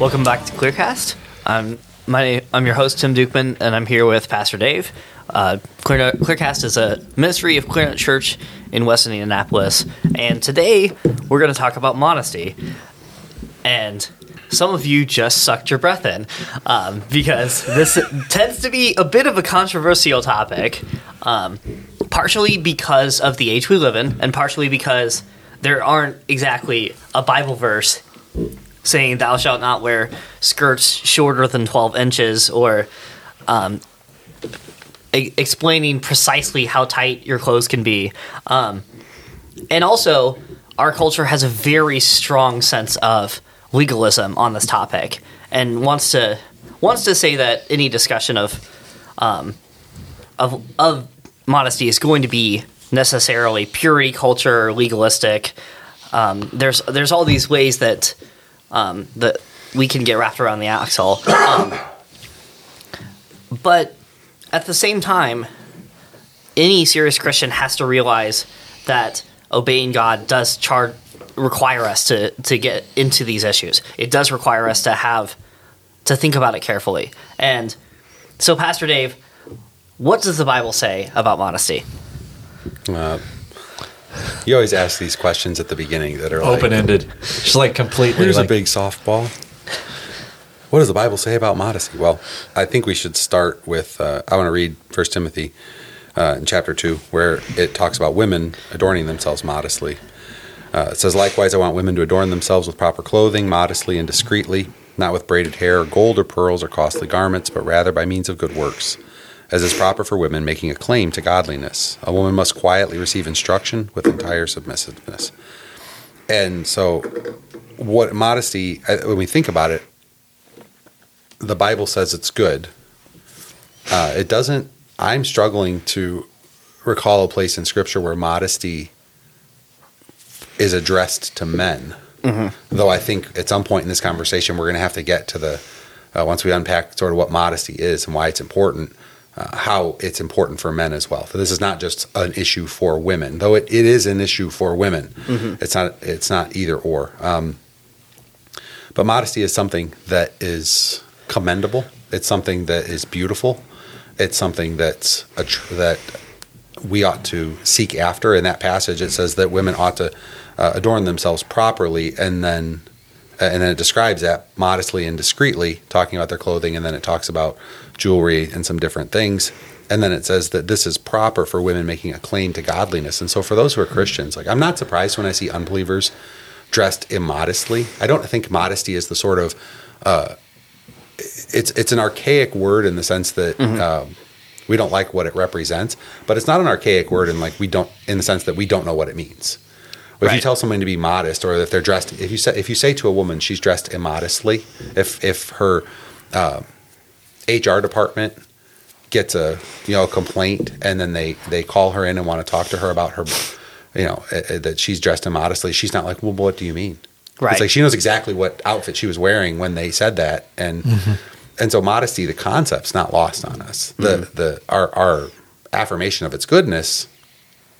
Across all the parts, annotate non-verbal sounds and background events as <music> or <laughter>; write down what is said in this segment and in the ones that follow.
Welcome back to Clearcast. I'm my I'm your host Tim Dukeman, and I'm here with Pastor Dave. Uh, Clear, Clearcast is a ministry of Clearnote Church in West Indianapolis, and today we're going to talk about modesty. And some of you just sucked your breath in um, because this <laughs> tends to be a bit of a controversial topic, um, partially because of the age we live in, and partially because there aren't exactly a Bible verse saying "Thou shalt not wear skirts shorter than twelve inches" or um, e- explaining precisely how tight your clothes can be. Um, and also, our culture has a very strong sense of legalism on this topic, and wants to wants to say that any discussion of um, of of modesty is going to be necessarily purity culture, legalistic. Um, there's there's all these ways that um, that we can get wrapped around the axle. Um, but at the same time, any serious Christian has to realize that obeying God does char- require us to, to get into these issues. It does require us to have to think about it carefully. And so, Pastor Dave, what does the Bible say about modesty? Uh, you always ask these questions at the beginning that are open ended, just like completely. Here's like, a big softball. What does the Bible say about modesty? Well, I think we should start with. Uh, I want to read First Timothy uh, in chapter two, where it talks about women adorning themselves modestly. Uh, it says, "Likewise, I want women to adorn themselves with proper clothing, modestly and discreetly, not with braided hair, or gold, or pearls, or costly garments, but rather by means of good works." As is proper for women making a claim to godliness, a woman must quietly receive instruction with entire submissiveness. And so, what modesty, uh, when we think about it, the Bible says it's good. Uh, it doesn't, I'm struggling to recall a place in Scripture where modesty is addressed to men. Though I think at some point in this conversation, we're going to have to get to the, uh, once we unpack sort of what modesty is and why it's important, uh, how it's important for men as well. So this is not just an issue for women, though it, it is an issue for women. It's not it's not either or. Um, but modesty is something that is commendable. It's something that is beautiful. It's something that's a tr- that we ought to seek after. In that passage, it says that women ought to uh, adorn themselves properly, and then and then it describes that modestly and discreetly, talking about their clothing, and then it talks about jewelry and some different things. And then it says that this is proper for women making a claim to godliness. And so, for those who are Christians, like I'm not surprised when I see unbelievers dressed immodestly. I don't think modesty is the sort of uh, it's it's an archaic word in the sense that um, we don't like what it represents, but it's not an archaic word in like we don't in the sense that we don't know what it means. If you tell someone to be modest, or if they're dressed, if you say if you say to a woman she's dressed immodestly, if if her uh, HR department gets a you know a complaint and then they they call her in and want to talk to her about her you know uh, that she's dressed immodestly, she's not like, well, what do you mean? Right. It's like she knows exactly what outfit she was wearing when they said that, and and so modesty, the concept's not lost on us. The the our our affirmation of its goodness,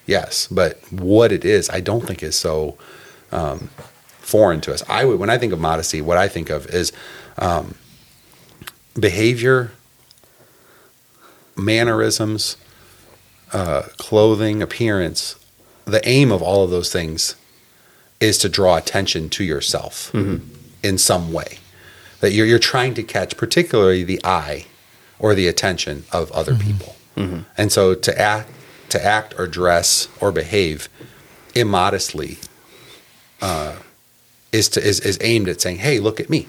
yes, but what it is, I don't think is so um, foreign to us. I would when I think of modesty, what I think of is um, behavior, mannerisms, uh, clothing, appearance. The aim of all of those things is to draw attention to yourself in some way. That you're, you're trying to catch, particularly the eye or the attention of other people. And so to act, to act or dress or behave immodestly uh, is to is, is aimed at saying, "Hey, look at me.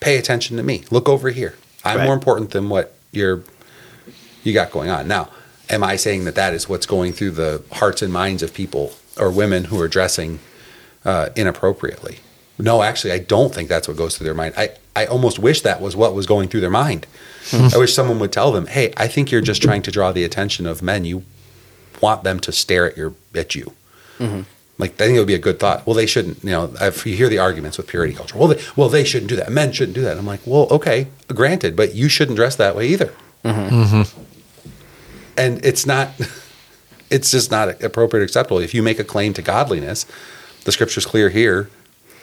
Pay attention to me. Look over here. I'm Right. more important than what you're you got going on." Now, am I saying that that is what's going through the hearts and minds of people or women who are dressing uh, inappropriately? No, actually, I don't think that's what goes through their mind. I, I almost wish that was what was going through their mind. <laughs> I wish someone would tell them, "Hey, I think you're just trying to draw the attention of men. You want them to stare at your at you." Mm-hmm. Like I think it would be a good thought. Well, they shouldn't. You know, if you hear the arguments with purity culture, well, they, well, they shouldn't do that. Men shouldn't do that. I'm like, well, okay, granted, but you shouldn't dress that way either. Mm-hmm. Mm-hmm. And it's not. <laughs> It's just not appropriate or acceptable. If you make a claim to godliness, the scripture's clear here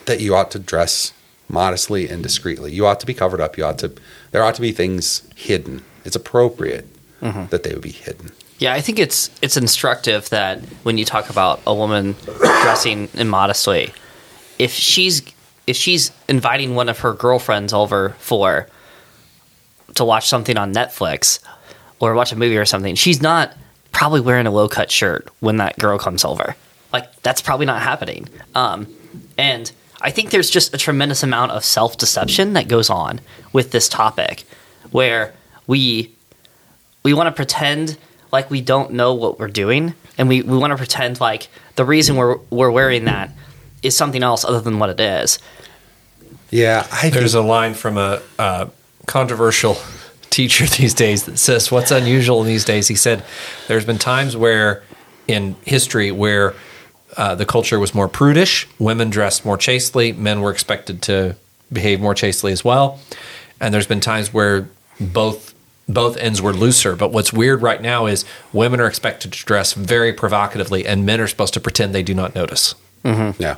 that you ought to dress modestly and discreetly. You ought to be covered up. You ought to. There ought to be things hidden. It's appropriate that they would be hidden. Yeah, I think it's it's instructive that when you talk about a woman dressing immodestly, if she's if she's inviting one of her girlfriends over for to watch something on Netflix or watch a movie or something, she's not probably wearing a low cut shirt when that girl comes over. Like that's probably not happening. Um, and I think there's just a tremendous amount of self deception that goes on with this topic, where we we want to pretend like we don't know what we're doing and we, we want to pretend like the reason we're we're wearing that is something else other than what it is. Yeah, I There's think, a line from a uh, controversial <laughs> teacher these days that says, "What's unusual in these days?" He said, "There's been times where, in history, where uh, the culture was more prudish, women dressed more chastely, men were expected to behave more chastely as well, and there's been times where both." Both ends were looser, but what's weird right now is women are expected to dress very provocatively, and men are supposed to pretend they do not notice. yeah,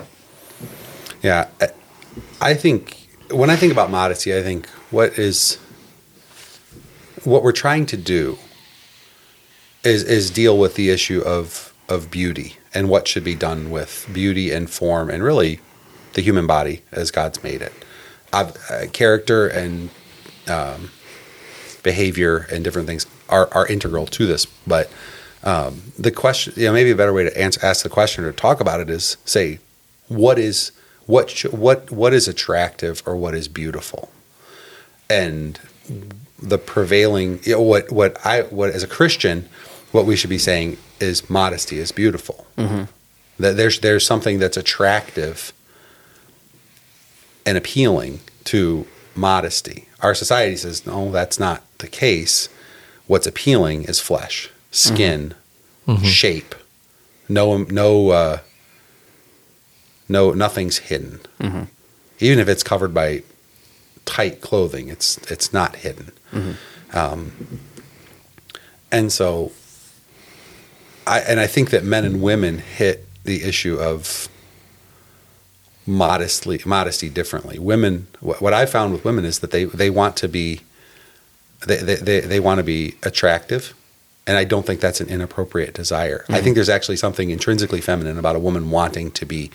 yeah. I- I think when I think about modesty, I think what is what we're trying to do is is deal with the issue of of beauty and what should be done with beauty and form and really the human body as God's made it. I've, uh, character and um, behavior and different things are, are integral to this. But um, the question, you know, maybe a better way to answer, ask the question or talk about it is say, what is what sh- what what is attractive or what is beautiful, and the prevailing you know, what what I what as a Christian, what we should be saying is modesty is beautiful. That there's there's something that's attractive and appealing to modesty. Our society says no, that's not the case. What's appealing is flesh, skin, shape. No, no, uh, no, nothing's hidden. Even if it's covered by tight clothing, it's it's not hidden. Um, and so, I and I think that men and women hit the issue of modestly modesty differently. Women, what, what I found with women is that they they want to be they they, they, want to be attractive, and I don't think that's an inappropriate desire. I mm-hmm. think there's actually something intrinsically feminine about a woman wanting to be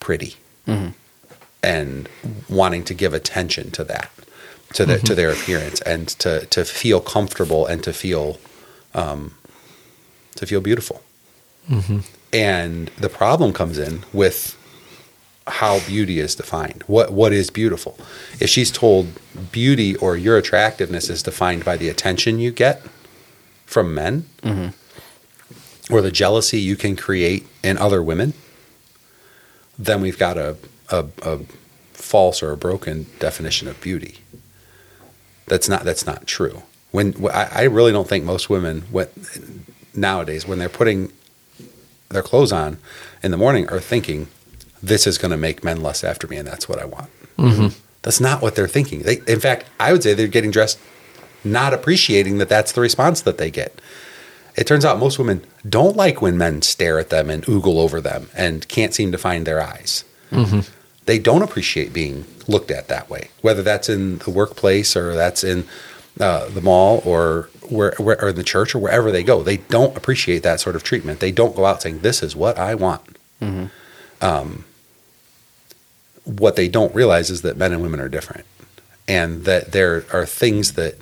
pretty mm-hmm. and wanting to give attention to that to the, to mm-hmm. their appearance and to to feel comfortable and to feel um, to feel beautiful. And the problem comes in with how beauty is defined. What what is beautiful? If she's told beauty or your attractiveness is defined by the attention you get from men, mm-hmm. or the jealousy you can create in other women, then we've got a, a, a false or a broken definition of beauty. That's not that's not true. When I, I really don't think most women what nowadays when they're putting their clothes on in the morning are thinking this is going to make men lust after me and that's what I want. Mm-hmm. That's not what they're thinking. They, in fact, I would say they're getting dressed not appreciating that that's the response that they get. It turns out most women don't like when men stare at them and oogle over them and can't seem to find their eyes. Mm-hmm. They don't appreciate being looked at that way, whether that's in the workplace or that's in uh, the mall or where, where or in the church or wherever they go. They don't appreciate that sort of treatment. They don't go out saying, "This is what I want." Mm-hmm. Um, what they don't realize is that men and women are different, and that there are things that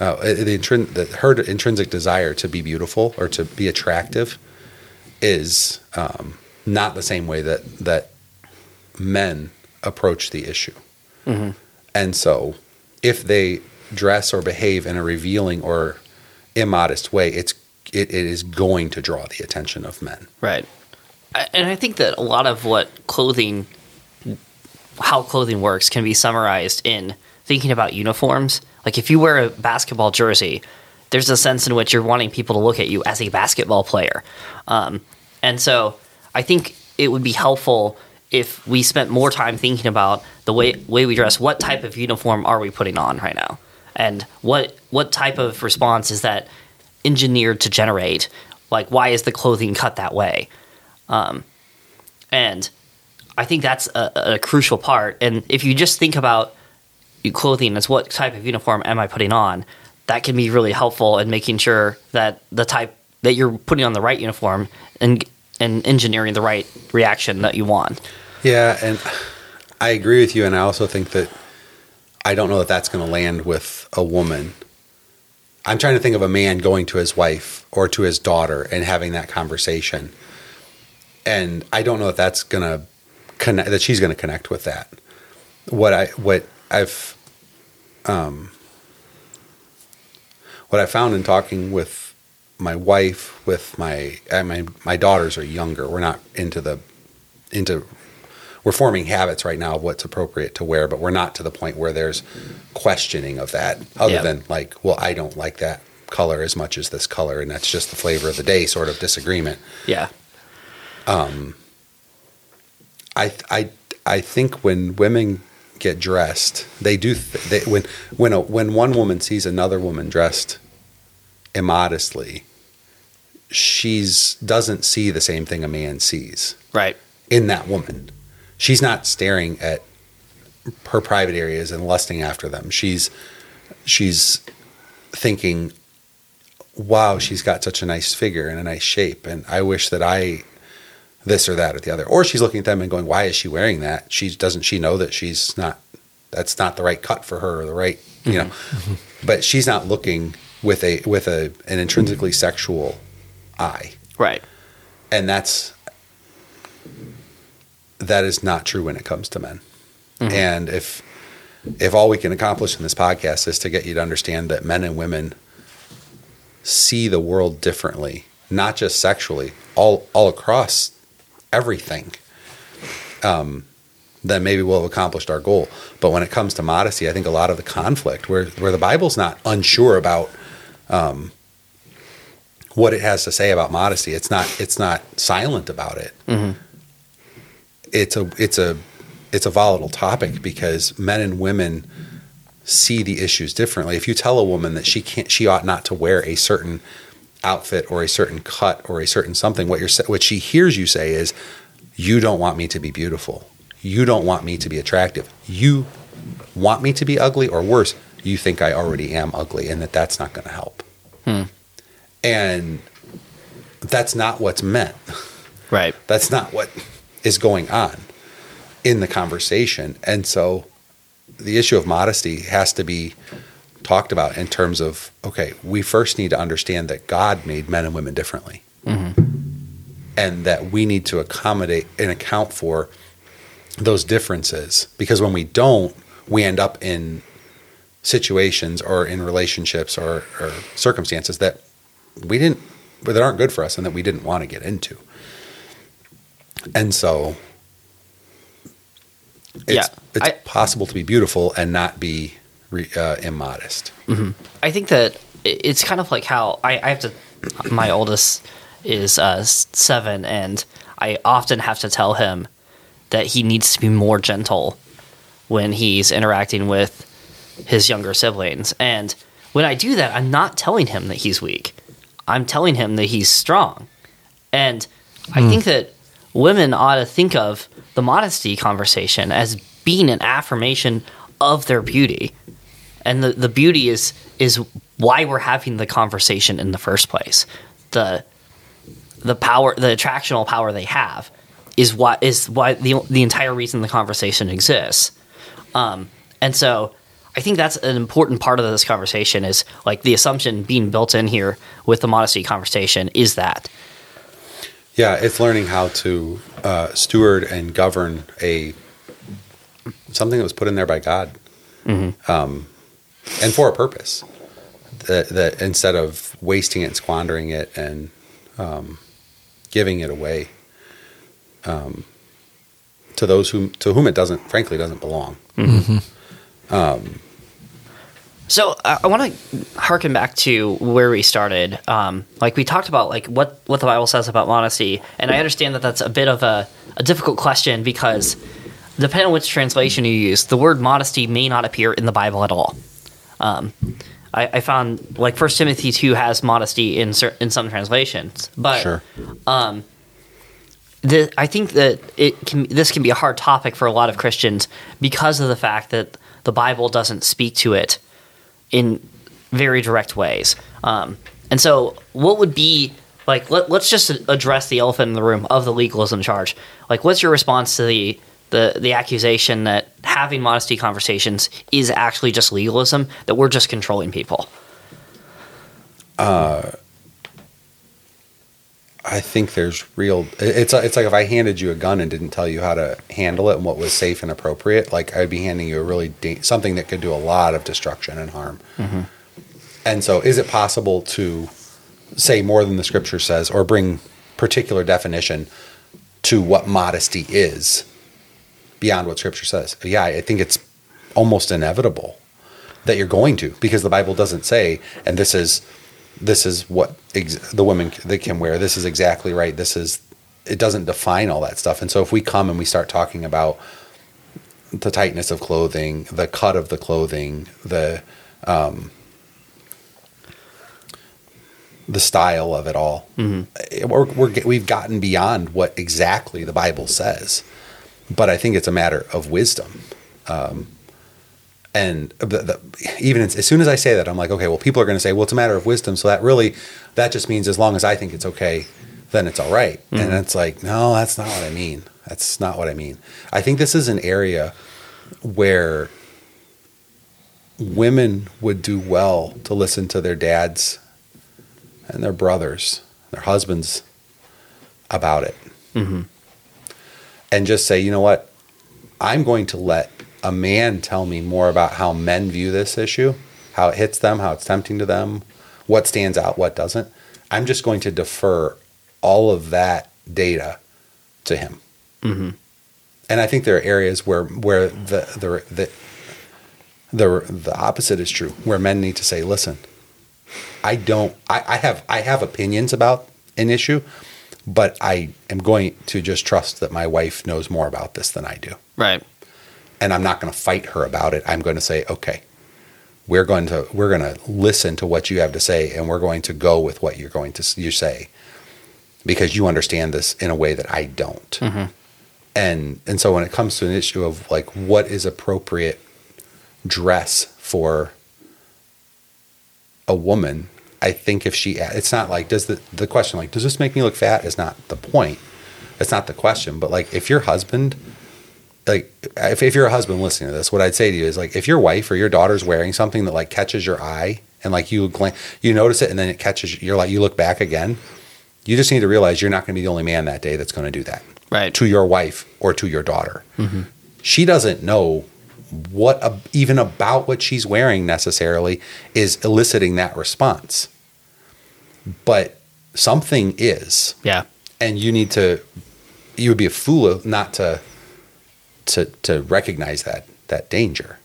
uh, the intrin- that her intrinsic desire to be beautiful or to be attractive is um, not the same way that that men approach the issue. And so, if they dress or behave in a revealing or immodest way, it's it, it is going to draw the attention of men. Right. And I think that a lot of what clothing, how clothing works, can be summarized in thinking about uniforms. Like if you wear a basketball jersey, there's a sense in which you're wanting people to look at you as a basketball player. Um, and so I think it would be helpful if we spent more time thinking about the way, way we dress. What type of uniform are we putting on right now? And what what type of response is that engineered to generate? Like, why is the clothing cut that way? Um, and I think that's a, a crucial part. And if you just think about clothing as what type of uniform am I putting on, that can be really helpful in making sure that the type that you're putting on the right uniform and and engineering the right reaction that you want. Yeah, and I agree with you, and I also think that I don't know that that's going to land with a woman. I'm trying to think of a man going to his wife or to his daughter and having that conversation, and I don't know if that's to connect. That she's to connect with that. What I what I've um what I found in talking with my wife, with my my my daughters are younger. We're not into the into we're forming habits right now of what's appropriate to wear, but we're not to the point where there's questioning of that. Other Yeah. than like, well, I don't like that color as much as this color, and that's just the flavor of the day sort of disagreement. Yeah. Um, I I I think when women get dressed, they do th- they, when when a, when one woman sees another woman dressed immodestly, she's doesn't see the same thing a man sees Right. in that woman. She's not staring at her private areas and lusting after them. She's she's thinking, "Wow, she's got such a nice figure and a nice shape, and I wish that I this or that or the other." Or she's looking at them and going, "Why is she wearing that? She doesn't she know that she's not that's not the right cut for her or the right, you mm-hmm. know." But she's not looking with a with a an intrinsically sexual eye Right. and that's that is not true when it comes to men. Mm-hmm. And if if all we can accomplish in this podcast is to get you to understand that men and women see the world differently, not just sexually, all all across everything, um, then maybe we'll have accomplished our goal. But when it comes to modesty, I think a lot of the conflict where where the Bible's not unsure about um, what it has to say about modesty, it's not it's not silent about it. It's a it's a it's a volatile topic because men and women see the issues differently. If you tell a woman that she can't, she ought not to wear a certain outfit or a certain cut or a certain something, what you're what she hears you say is, "You don't want me to be beautiful. You don't want me to be attractive. You want me to be ugly, or worse, you think I already am ugly, and that that's not going to help." Hmm. And that's not what's meant. Right. <laughs> That's not what is going on in the conversation. And so the issue of modesty has to be talked about in terms of okay, we first need to understand that God made men and women differently. Mm-hmm. And that we need to accommodate and account for those differences because when we don't, we end up in situations or in relationships or, or circumstances that we didn't that aren't good for us and that we didn't want to get into. And so it's, Yeah, it's I- possible to be beautiful and not be re, uh, immodest. I think that it's kind of like how I, I have to. My oldest is uh, seven, and I often have to tell him that he needs to be more gentle when he's interacting with his younger siblings. And when I do that, I'm not telling him that he's weak. I'm telling him that he's strong. And I think that women ought to think of the modesty conversation as being an affirmation of their beauty. And the, the beauty is is why we're having the conversation in the first place. The the power the attractional power they have is why is why the the entire reason the conversation exists. Um, and so I think that's an important part of this conversation is like the assumption being built in here with the modesty conversation is that. Yeah, it's learning how to uh, steward and govern a something that was put in there by God, um, and for a purpose. That, that instead of wasting it and squandering it and um, giving it away um, to those whom to whom it doesn't, frankly, doesn't belong. So I, I want to harken back to where we started. Um, like we talked about, like what what the Bible says about modesty, and I understand that that's a bit of a, a difficult question because depending on which translation you use, the word modesty may not appear in the Bible at all. Um, I, I found like First Timothy two has modesty in cer- in some translations, but Sure. the, I think that it can this can be a hard topic for a lot of Christians because of the fact that the Bible doesn't speak to it in very direct ways. Um, and so, what would be like? Let, let's just address the elephant in the room of the legalism charge. Like, what's your response to the the the accusation that having modesty conversations is actually just legalism that we're just controlling people? Uh, I think there's real. It's it's like if I handed you a gun and didn't tell you how to handle it and what was safe and appropriate, like I'd be handing you a really da- something that could do a lot of destruction and harm. Mm-hmm. And so, is it possible to say more than the scripture says, or bring particular definition to what modesty is beyond what scripture says? Yeah, I think it's almost inevitable that you're going to because the Bible doesn't say, and this is this is what ex- the women they can wear. This is exactly right. This is it doesn't define all that stuff. And so if we come and we start talking about the tightness of clothing, the cut of the clothing, the um, the style of it all, eh, we're, we're we've gotten beyond what exactly the Bible says. But I think it's a matter of wisdom um, and the, the, even as, as soon as I say that, I'm like, okay, well, people are going to say, well, it's a matter of wisdom. So that really, that just means as long as I think it's okay, then it's all right. Mm-hmm. And it's like, no, that's not what I mean. That's not what I mean. I think this is an area where women would do well to listen to their dads and their brothers, their husbands about it. Mm-hmm. And just say, you know what? I'm going to let a man tell me more about how men view this issue, how it hits them, how it's tempting to them, what stands out, what doesn't. I'm just going to defer all of that data to him. Mm-hmm. And I think there are areas where where the the the the, the opposite is true, where men need to say, "Listen, I don't. I, I have I have opinions about an issue, but I am going to just trust that my wife knows more about this than I do." Right. and I'm not going to fight her about it. I'm going to say, okay, we're going to we're going to listen to what you have to say, and we're going to go with what you're going to you say, because you understand this in a way that I don't. Mm-hmm. And and so when it comes to an issue of like what is appropriate dress for a woman, I think if she it's not like does the the question like does this make me look fat is not the point. It's not the question, but like if your husband like if, if you're a husband listening to this, what I'd say to you is like if your wife or your daughter's wearing something that like catches your eye and like you glan- you notice it and then it catches you're like you look back again, you just need to realize you're not going to be the only man that day that's going to do that Right. to your wife or to your daughter. Mm-hmm. She doesn't know what ab- even about what she's wearing necessarily is eliciting that response. But something is Yeah. and you need to you would be a fool not to to to recognize that that danger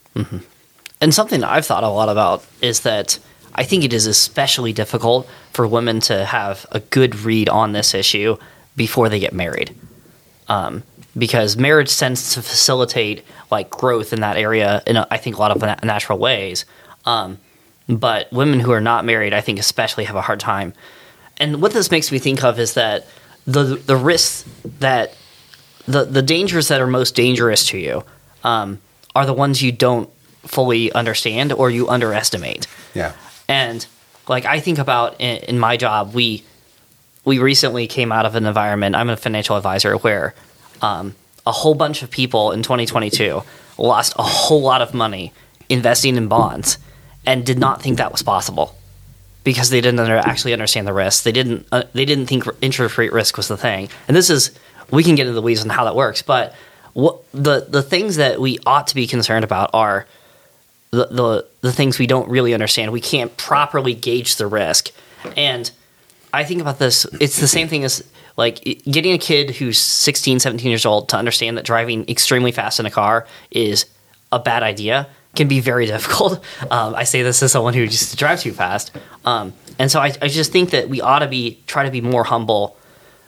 And something I've thought a lot about is that I think it is especially difficult for women to have a good read on this issue before they get married. Um, because marriage tends to facilitate like growth in that area in a, I think a lot of na- natural ways. Um, but women who are not married, I think especially have a hard time. And what this makes me think of is that the the risks that the the dangers that are most dangerous to you um, are the ones you don't fully understand or you underestimate. yeah And like I think about in, in my job, we we recently came out of an environment. I'm a financial advisor where um, a whole bunch of people in 2022 lost a whole lot of money investing in bonds and did not think that was possible because they didn't under, actually understand the risk. They didn't uh, they didn't think interest rate risk was the thing. And this is we can get into the weeds on how that works, but what the the things that we ought to be concerned about are the, the the things we don't really understand. We can't properly gauge the risk. And I think about this it's the same thing as like getting a kid who's 16, 17 years old to understand that driving extremely fast in a car is a bad idea can be very <laughs> difficult. Um, I say this as someone who used to drive too fast. Um, and so I, I just think that we ought to be try to be more humble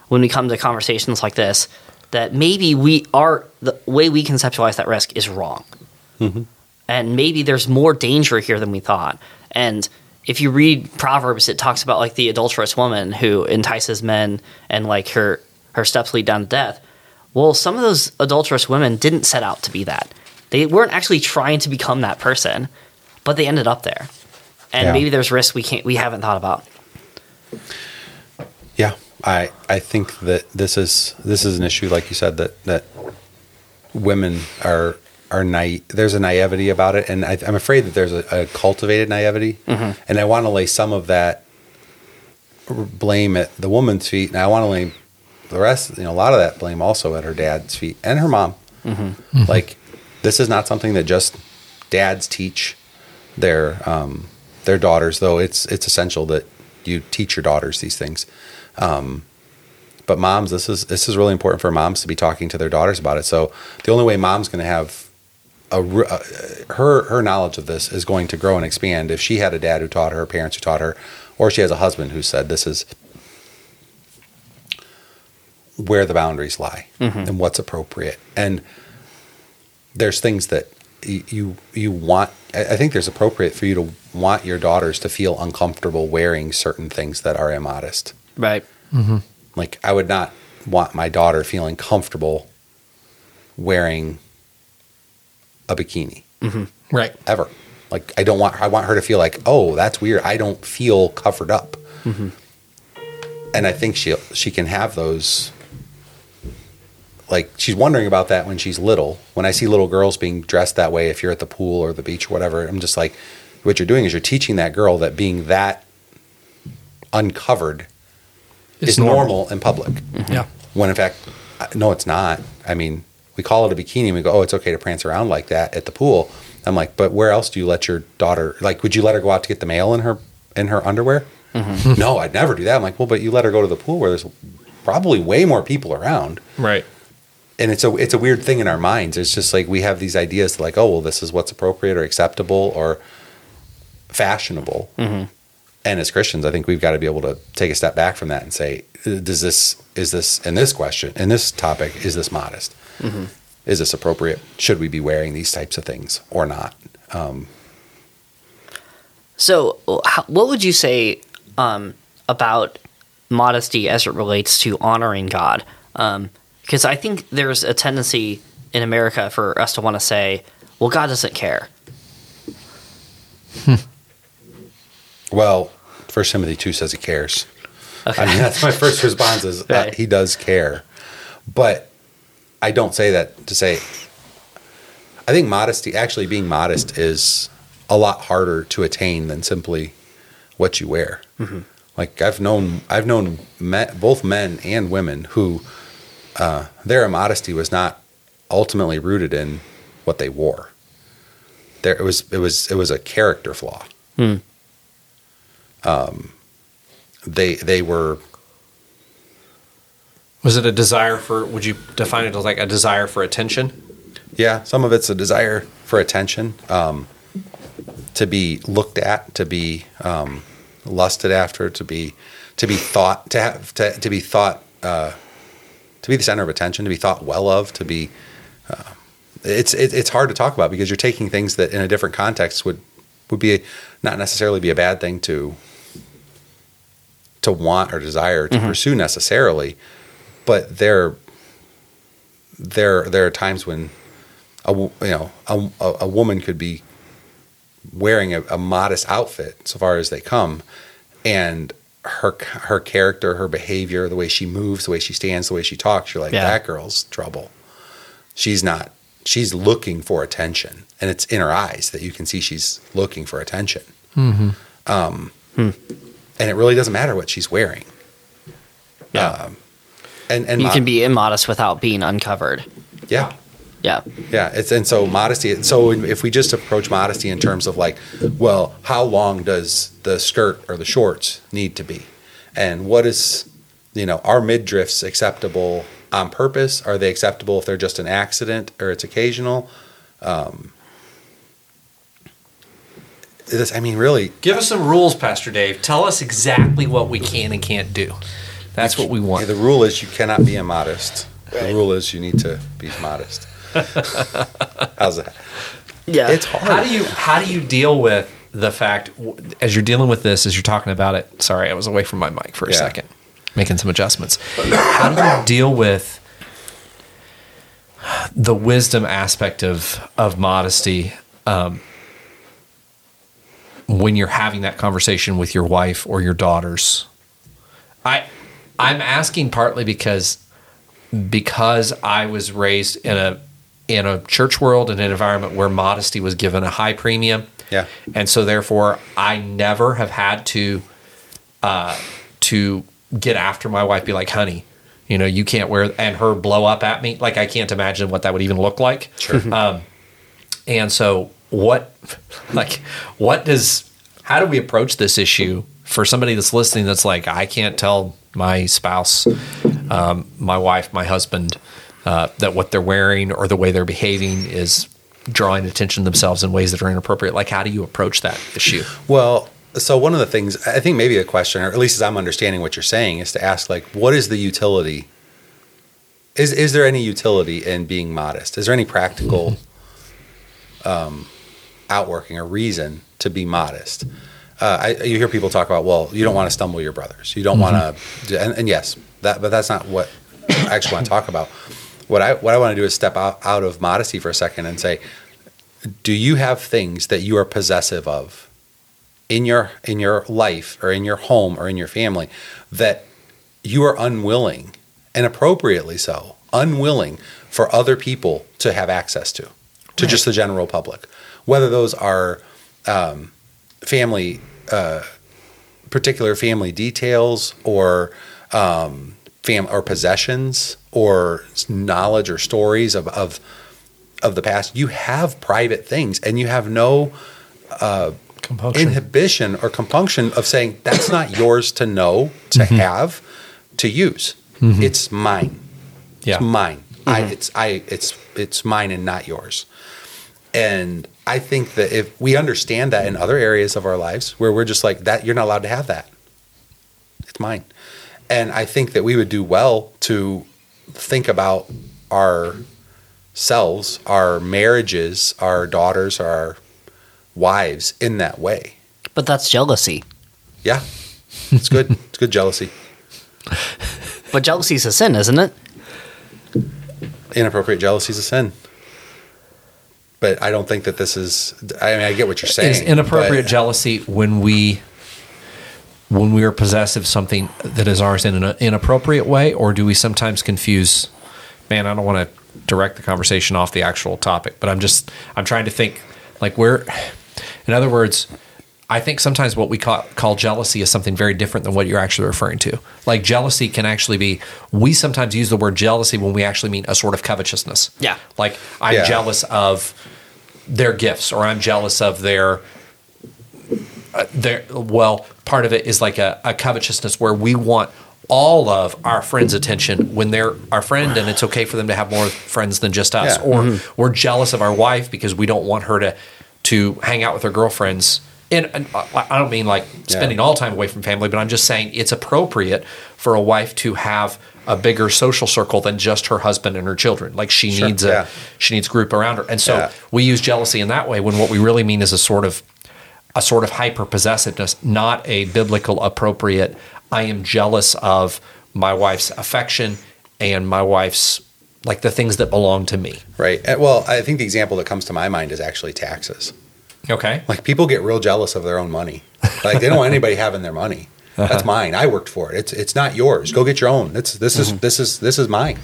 when we come to conversations like this that maybe we are the way we conceptualize that risk is wrong and maybe there's more danger here than we thought. And if you read Proverbs, it talks about like the adulterous woman who entices men and like her her steps lead down to death. Well, some of those adulterous women didn't set out to be that. They weren't actually trying to become that person, but they ended up there. And Yeah. maybe there's risks we can't we haven't thought about. Yeah, I I think that this is this is an issue, like you said, that that women are are naive. There's a naivety about it, and I, I'm afraid that there's a, a cultivated naivety, and I want to lay some of that blame at the woman's feet, and I want to lay the rest, you know, a lot of that blame also at her dad's feet and her mom. Like this is not something that just dads teach their um, their daughters, though it's it's essential that you teach your daughters these things. Um, but moms, this is this is really important for moms to be talking to their daughters about it. So the only way mom's going to have a, re- uh, her her knowledge of this is going to grow and expand if she had a dad who taught her, parents who taught her, or she has a husband who said this is where the boundaries lie and what's appropriate. And there's things that you you want. I I think there's appropriate for you to want your daughters to feel uncomfortable wearing certain things that are immodest. Right. Like I would not want my daughter feeling comfortable wearing a bikini mm-hmm. Right. ever. Like I don't want I want her to feel like, "Oh, that's weird. I don't feel covered up." Mm-hmm. And I think she she can have those like she's wondering about that when she's little. When I see little girls being dressed that way if you're at the pool or the beach or whatever, I'm just like what you're doing is you're teaching that girl that being that uncovered It's is normal. in public. Yeah. When in fact, no, it's not. I mean, we call it a bikini and we go, oh, it's okay to prance around like that at the pool. I'm like, but where else do you let your daughter, like, would you let her go out to get the mail in her, in her underwear? Mm-hmm. no, I'd never do that. I'm like, well, but you let her go to the pool where there's probably way more people around. Right. And it's a, it's a weird thing in our minds. It's just like, we have these ideas like, oh, well, this is what's appropriate or acceptable or fashionable. Mm-hmm. And as Christians, I think we've got to be able to take a step back from that and say, does this, is this, in this question, in this topic, is this modest? Is this appropriate? Should we be wearing these types of things or not? Um, So, how, what would you say um, about modesty as it relates to honoring God? Because I think there's a tendency in America for us to want to say, "Well, God doesn't care." well, First Timothy 2 says he cares. Okay. I mean, that's my first response is uh, <laughs> he does care. But I don't say that to say, I think modesty, actually being modest, is a lot harder to attain than simply what you wear. Like I've known, I've known me, both men and women who uh, their immodesty was not ultimately rooted in what they wore. There, it was, it was, it was a character flaw. Hmm. Um, they, they were Was it a desire for? Would you define it as like a desire for attention? Yeah, some of it's a desire for attention, um, to be looked at, to be um, lusted after, to be to be thought to have to, to be thought uh, to be the center of attention, to be thought well of, to be. Uh, it's it, it's hard to talk about because you're taking things that in a different context would would be not necessarily be a bad thing to to want or desire to pursue necessarily, but there there there are times when a you know a, a, a woman could be wearing a, a modest outfit so far as they come and her her character her behavior the way she moves the way she stands the way she talks you're like Yeah. that girl's trouble. She's not she's looking for attention and it's in her eyes that you can see she's looking for attention. Um, and it really doesn't matter what she's wearing. Yeah. um, and and you mo- can be immodest without being uncovered. yeah Yeah. Yeah, it's and so modesty. So if we just approach modesty in terms of like, well, how long does the skirt or the shorts need to be, and what is, you know, are midriffs acceptable on purpose? Are they acceptable if they're just an accident or it's occasional? Um, this, I mean, really, Give us some rules, Pastor Dave. Tell us exactly what we can and can't do. That's what we want. the rule is you cannot be immodest. The rule is you need to be modest. <laughs> How's that? Yeah. It's hard. How do you how do you deal with the fact as you're dealing with this as you're talking about it? Sorry, I was away from my mic for a Yeah. second. making some adjustments. How do you deal with the wisdom aspect of of modesty um, when you're having that conversation with your wife or your daughters? I I'm asking partly because because I was raised in a in a church world in an environment where modesty was given a high premium. Yeah. And so therefore I never have had to uh to get after my wife be like, "Honey, you know, you can't wear and her blow up at me." Like I can't imagine what that would even look like. Sure. Um and so what like what does how do we approach this issue for somebody that's listening that's like i can't tell my spouse um, my wife my husband uh, that what they're wearing or the way they're behaving is drawing attention to themselves in ways that are inappropriate like how do you approach that issue Well, so one of the things I think maybe a question, or at least as I'm understanding what you're saying, is to ask like, what is the utility? Is is there any utility in being modest? Is there any practical um, outworking or reason to be modest? Uh, I, you hear people talk about, well, you don't want to stumble your brothers. You don't want to, and, and yes, that, but that's not what I actually want to talk about. What I what I want to do is step out, out of modesty for a second and say, do you have things that you are possessive of in your in your life or in your home or in your family that you are unwilling and appropriately so unwilling for other people to have access to to just the general public whether those are um, family uh, particular family details or um, fam or possessions or knowledge or stories of, of of the past you have private things and you have no compunction inhibition or compunction of saying that's not <coughs> yours to know, to have, to use. It's mine. yeah It's mine. I it's I it's it's mine and not yours. And I think that if we understand that in other areas of our lives where we're just like that you're not allowed to have that. It's mine. And I think that we would do well to think about our selves, our marriages, our daughters, our wives in that way. But that's jealousy. Yeah. It's good. it's good jealousy. But jealousy is a sin, isn't it? Inappropriate jealousy is a sin. But I don't think that this is I mean I get what you're saying. is inappropriate but- jealousy when we when we are possessive of something that is ours in an inappropriate way or do we sometimes confuse man i don't want to direct the conversation off the actual topic but i'm just i'm trying to think like where in other words i think sometimes what we call, call jealousy is something very different than what you're actually referring to like jealousy can actually be we sometimes use the word jealousy when we actually mean a sort of covetousness Yeah. like i'm Yeah. jealous of their gifts or i'm jealous of their uh, their well part of it is like a, a covetousness where we want all of our friends attention when they're our friend and it's okay for them to have more friends than just us. Yeah. or we're jealous of our wife because we don't want her to to hang out with her girlfriends. And, and I I don't mean like spending all time away from family but I'm just saying it's appropriate for a wife to have a bigger social circle than just her husband and her children like she Sure, needs a yeah. she needs a group around her and so Yeah. we use jealousy in that way when what we really mean is a sort of a sort of hyper possessiveness, not a biblical appropriate. I am jealous of my wife's affection and my wife's like the things that belong to me. Right. Uh, Well, I think the example that comes to my mind is actually taxes. Okay. Like people get real jealous of their own money. Like they don't want anybody having their money. That's uh-huh. mine. I worked for it. It's it's not yours. Go get your own. It's this is mm-hmm. this is this is mine.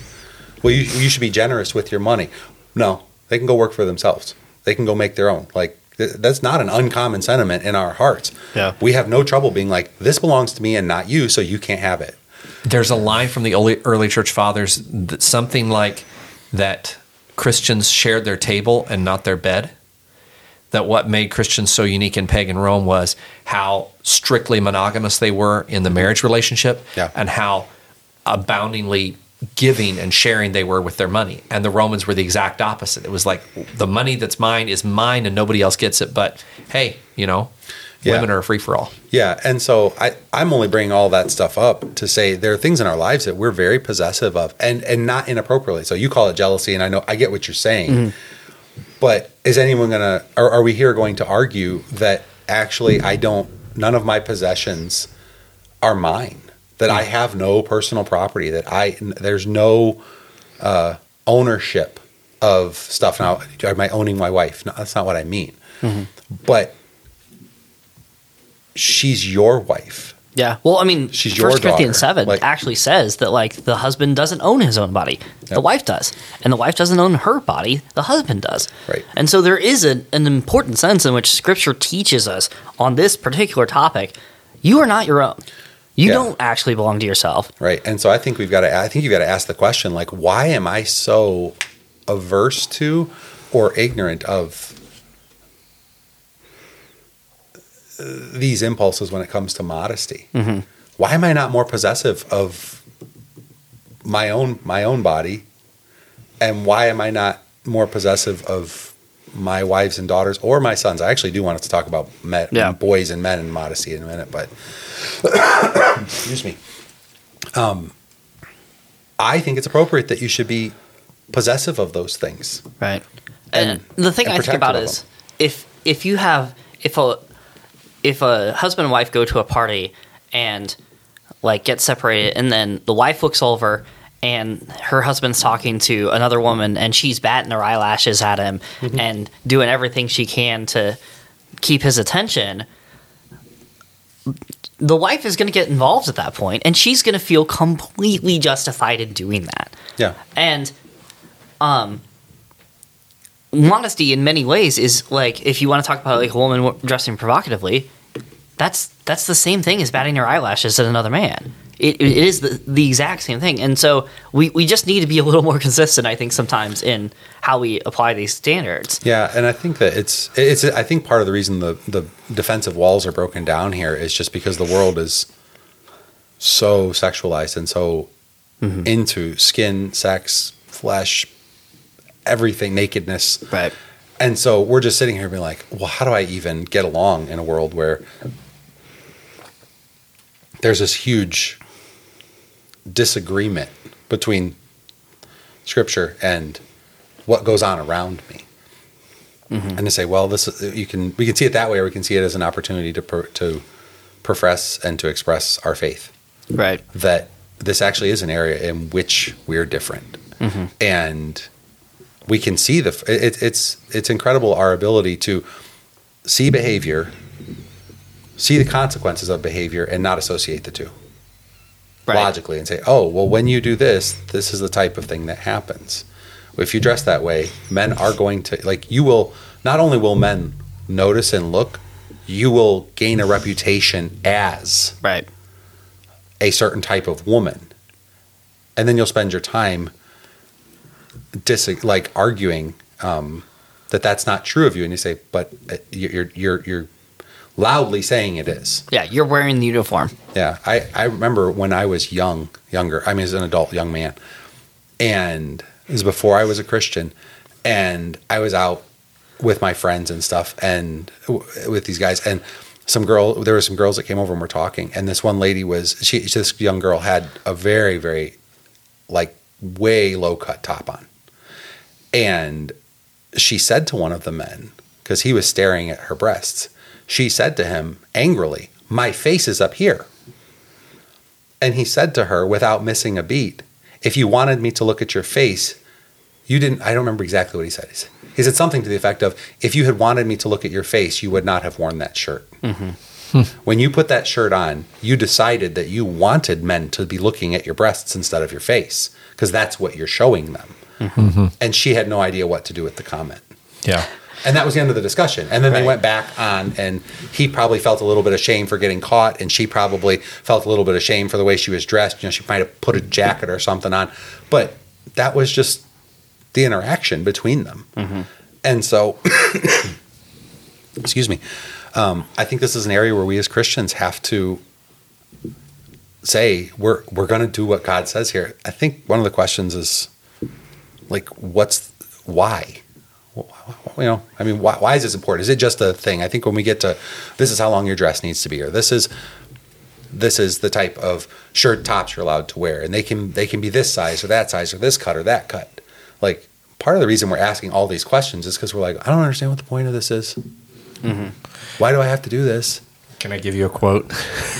Well, you you should be generous with your money. No, they can go work for themselves. They can go make their own. Like th- that's not an uncommon sentiment in our hearts. Yeah. We have no trouble being like this belongs to me and not you, so you can't have it. There's a line from the early, early church fathers that something like that Christians shared their table and not their bed. That what made Christians so unique in pagan Rome was how strictly monogamous they were in the marriage relationship Yeah. and how aboundingly giving and sharing they were with their money. And the Romans were the exact opposite. It was like the money that's mine is mine and nobody else gets it. But hey, you know, Yeah. women are a free for all. Yeah, and so I, I'm only bringing all that stuff up to say there are things in our lives that we're very possessive of, and and not inappropriately. So you call it jealousy, and I know I get what you're saying, mm-hmm. But is anyone gonna? Are, are we here going to argue that actually I don't? None of my possessions are mine. that I have no personal property, that I there's no uh, ownership of stuff. Now, am I owning my wife? No, that's not what I mean. But she's your wife. Yeah. Well, I mean, She's your First Corinthians daughter. seven Like- actually says that like the husband doesn't own his own body, the Yep. wife does, and the wife doesn't own her body, the husband does. Right. And so there is an, an important sense in which Scripture teaches us on this particular topic: you are not your own. You Yeah. don't actually belong to yourself. Right. And so I think we've got to I think you've got to ask the question like why am I so averse to or ignorant of uh, these impulses when it comes to modesty? Why am I not more possessive of my own my own body? And why am I not more possessive of my wives and daughters or my sons? I actually do want us to talk about men, Yeah. boys and men and modesty in a minute, but <coughs> excuse me. Um, I think it's appropriate that you should be possessive of those things. Right. And, the thing and I think about is if if you have if a if a husband and wife go to a party and like get separated and then the wife looks over and her husband's talking to another woman and she's batting her eyelashes at him Mm-hmm. and doing everything she can to keep his attention the wife is going to get involved at that point and she's going to feel completely justified in doing that Yeah. and um modesty in many ways is like if you want to talk about like a woman dressing provocatively that's that's the same thing as batting your eyelashes at another man. It, it is the, the exact same thing. And so we, we just need to be a little <laughs> more consistent i think sometimes in how we apply these standards. Yeah, and I think that it's it's I think part of the reason the the defensive walls are broken down here is just because the world is so sexualized and so mm-hmm. into skin, sex, flesh, everything, nakedness. right. And so we're just sitting here being like, well, how do I even get along in a world where there's this huge disagreement between scripture and what goes on around me? Mm-hmm. And to say, well, this is, you can we can see it that way, or we can see it as an opportunity to per, to profess and to express our faith. Right. That this actually is an area in which we're different, mm-hmm. and we can see the. It, it's it's incredible our ability to see behavior, see the consequences of behavior, and not associate the two right logically and say, oh, well, when you do this, this is the type of thing that happens. If you dress that way, men are going to like you will. Not only will men notice and look, you will gain a reputation as right a certain type of woman, and then you'll spend your time dis- like arguing um, that that's not true of you, and you say, but uh, you're you're you're loudly saying it is. yeah you're wearing the uniform Yeah, I, I remember when I was young, younger. I mean, as an adult, young man, and it was before I was a Christian, and I was out with my friends and stuff, and w- with these guys, and some girl. There were some girls that came over and were talking, and this one lady was she. This young girl had a very, very, like, way low cut top on, and she said to one of the men because he was staring at her breasts. She said to him angrily, "My face is up here." And he said to her without missing a beat, If you wanted me to look at your face, you didn't. I don't remember exactly what he said. He said, he said something to the effect of, If you had wanted me to look at your face, you would not have worn that shirt. Mm-hmm. Hmm. when you put that shirt on, you decided that you wanted men to be looking at your breasts instead of your face, because that's what you're showing them. And she had no idea what to do with the comment. Yeah. And that was the end of the discussion. And then they went back on, and he probably felt a little bit of shame for getting caught, and she probably felt a little bit of shame for the way she was dressed. You know, she might have put a jacket or something on, but that was just the interaction between them. And so, <coughs> excuse me, um, I think this is an area where we as Christians have to say we're we're going to do what God says here. I think one of the questions is like, what's why? you know, I mean, why, why is this important? Is it just a thing? I think when we get to this is how long your dress needs to be, or this is this is the type of shirt tops you're allowed to wear, and they can they can be this size or that size or this cut or that cut. Like part of the reason we're asking all these questions is because we're like, I don't understand what the point of this is. Why do I have to do this? Can I give you a quote?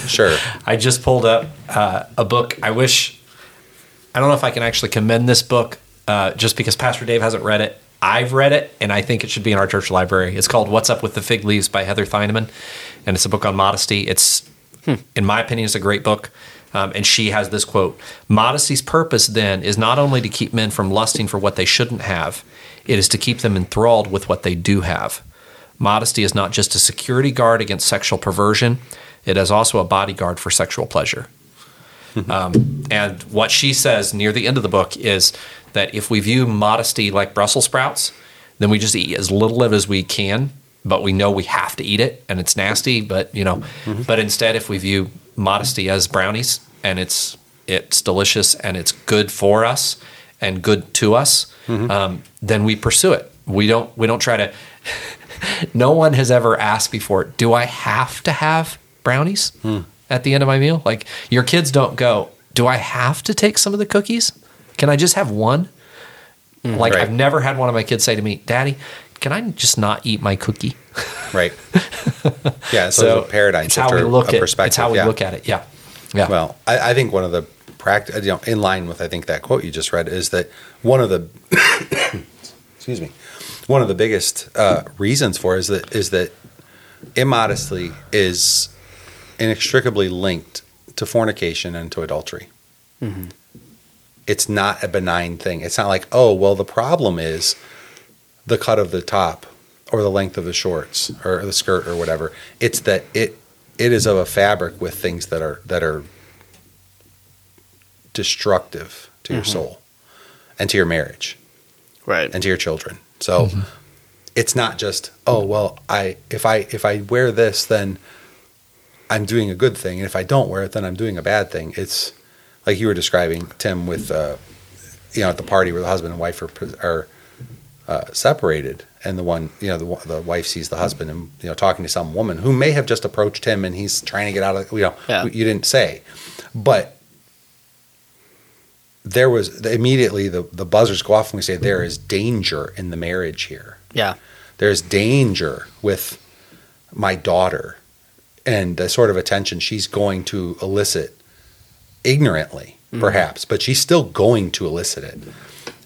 Sure. <laughs> I just pulled up uh, a book. I wish, I don't know if I can actually commend this book uh, just because Pastor Dave hasn't read it. I've read it, and I think it should be in our church library. It's called What's Up with the Fig Leaves by Heather Theineman, and it's a book on modesty. It's, in my opinion, it's a great book. Um, and she has this quote Modesty's purpose then is not only to keep men from lusting for what they shouldn't have, it is to keep them enthralled with what they do have. Modesty is not just a security guard against sexual perversion, it is also a bodyguard for sexual pleasure. <laughs> um, and what she says near the end of the book is that if we view modesty like Brussels sprouts, then we just eat as little of it as we can, but we know we have to eat it and it's nasty. But you know, but instead, if we view modesty as brownies and it's it's delicious and it's good for us and good to us, um, then we pursue it. We don't we don't try to. <laughs> no one has ever asked before, do I have to have brownies at the end of my meal? Like your kids don't go, do I have to take some of the cookies? Can I just have one? like Right. I've never had one of my kids say to me, "Daddy, can I just not eat my cookie?" <laughs> Right. <laughs> Yeah. So, a paradigm it's shift how we look a at perspective. it's how we yeah. look at it. Yeah, yeah. Well, I, I think one of the pract- you know, in line with I think that quote you just read is that one of the <coughs> excuse me, one of the biggest uh, reasons for is that is that immodesty is inextricably linked to fornication and to adultery. Mm-hmm. It's not a benign thing. It's not like oh well the problem is the cut of the top or the length of the shorts or the skirt or whatever. It's that it it is of a fabric with things that are that are destructive to your mm-hmm. soul and to your marriage Right. and to your children. So mm-hmm. it's not just oh well I if I if I wear this then I'm doing a good thing and if I don't wear it then I'm doing a bad thing. It's like you were describing Tim with uh, you know at the party where the husband and wife are are uh, separated and the one you know the, the wife sees the husband and you know talking to some woman who may have just approached him and he's trying to get out of you know Yeah. you didn't say but there was immediately the, the buzzers go off and we say there is danger in the marriage here Yeah. there's danger with my daughter and the sort of attention she's going to elicit ignorantly mm-hmm. perhaps but she's still going to elicit it.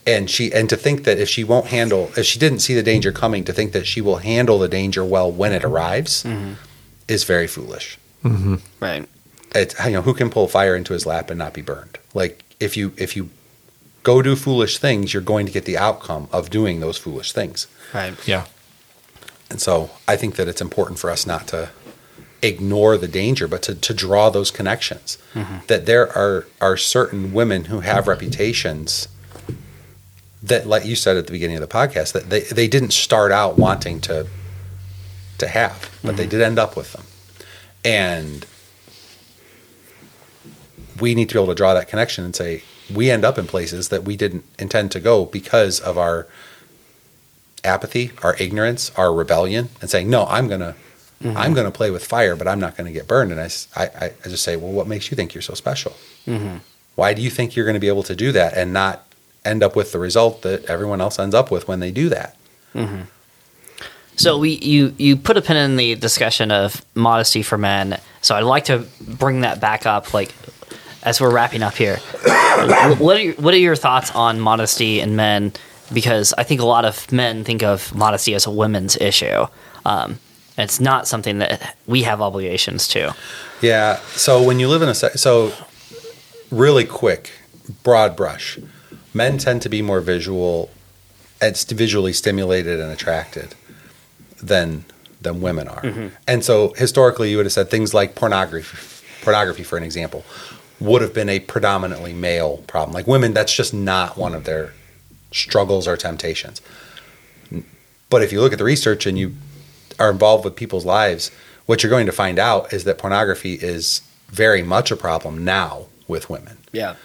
And she and to think that if she won't handle if she didn't see the danger coming to think that she will handle the danger well when it arrives mm-hmm. is very foolish. Mm-hmm. Right. it's you know who can pull fire into his lap and not be burned? Like if you if you go do foolish things you're going to get the outcome of doing those foolish things. Right. yeah. and so I think that it's important for us not to ignore the danger, but to, to draw those connections. Mm-hmm. That there are, are certain women who have reputations that, like you said at the beginning of the podcast, that they, they didn't start out wanting to to have, but they mm-hmm. did end up with them. And we need to be able to draw that connection and say, we end up in places that we didn't intend to go because of our apathy, our ignorance, our rebellion, and saying, "No, I'm gonna, I'm gonna play with fire, but I'm not gonna get burned." And I, I, I just say, "Well, what makes you think you're so special? Mm-hmm. Why do you think you're going to be able to do that and not end up with the result that everyone else ends up with when they do that?" Mm-hmm. So we you you put a pin in the discussion of modesty for men. So I'd like to bring that back up, like as we're wrapping up here. <coughs> What are your, what are your thoughts on modesty in men? Because I think a lot of men think of modesty as a women's issue. Um, it's not something that we have obligations to. Yeah. So when you live in a se- so really quick, broad brush, men tend to be more visual, and visually stimulated and attracted than than women are. Mm-hmm. And so historically, you would have said things like pornography, pornography, for an example, would have been a predominantly male problem. Like women, that's just not one of their struggles or temptations. But if you look at the research and you are involved with people's lives, what you're going to find out is that pornography is very much a problem now with women. Yeah.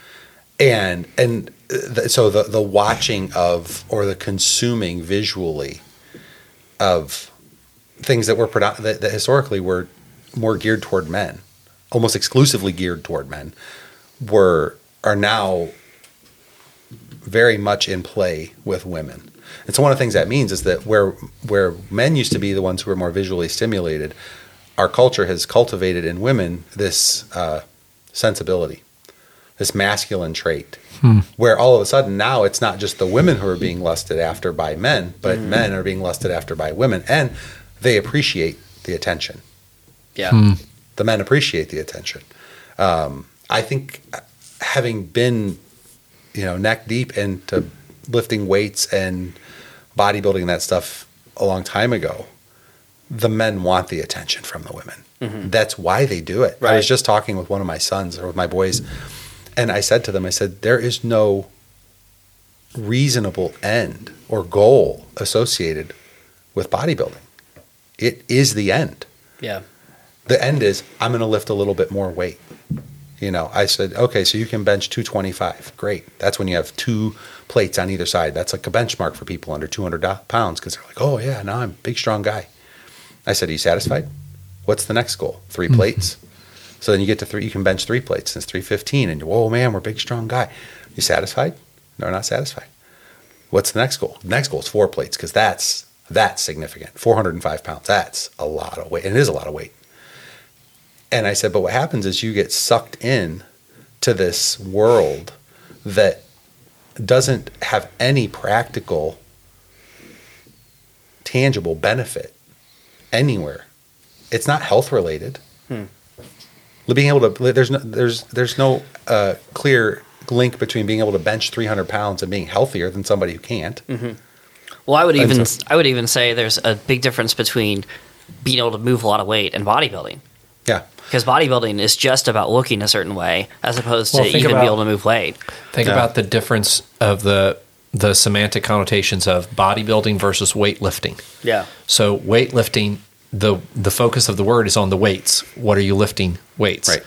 And and th- so the the watching of or the consuming visually of things that were that, that historically were more geared toward men, almost exclusively geared toward men, were are now very much in play with women. And so one of the things that means is that where where men used to be the ones who were more visually stimulated, our culture has cultivated in women this uh, sensibility, this masculine trait, where all of a sudden now it's not just the women who are being lusted after by men, but men are being lusted after by women, and they appreciate the attention. Yeah. The men appreciate the attention. Um, I think uh, having been, you know, neck deep into lifting weights and bodybuilding and that stuff a long time ago, the men want the attention from the women. Mm-hmm. That's why they do it. I was just talking with one of my sons or with my boys, and I said to them, I said, there is no reasonable end or goal associated with bodybuilding. It is the end Yeah. the end is I'm going to lift a little bit more weight. You know, I said, okay, so you can bench 225. Great. That's when you have two plates on either side. That's like a benchmark for people under 200 pounds because they're like, oh, yeah, now I'm a big, strong guy. I said, are you satisfied? What's the next goal? 3 mm-hmm. plates. So then you get to three, you can bench three plates. It's 315. And, oh, man, we're a big, strong guy. You satisfied? No, not satisfied. What's the next goal? The next goal is four plates because that's that's significant. 405 pounds. That's a lot of weight. And it is a lot of weight. And I said, but what happens is you get sucked in to this world that doesn't have any practical, tangible benefit anywhere. It's not health related. Being able to there's no there's there's no uh, clear link between being able to bench 300 pounds and being healthier than somebody who can't. Well, I would even so- I would even say there's a big difference between being able to move a lot of weight and bodybuilding. Yeah. Because bodybuilding is just about looking a certain way, as opposed Well, to even about- be able to move weight. Think Yeah. about the difference of the the semantic connotations of bodybuilding versus weightlifting. Yeah. So weightlifting, the the focus of the word is on the weights. What are you lifting? Weights. Right.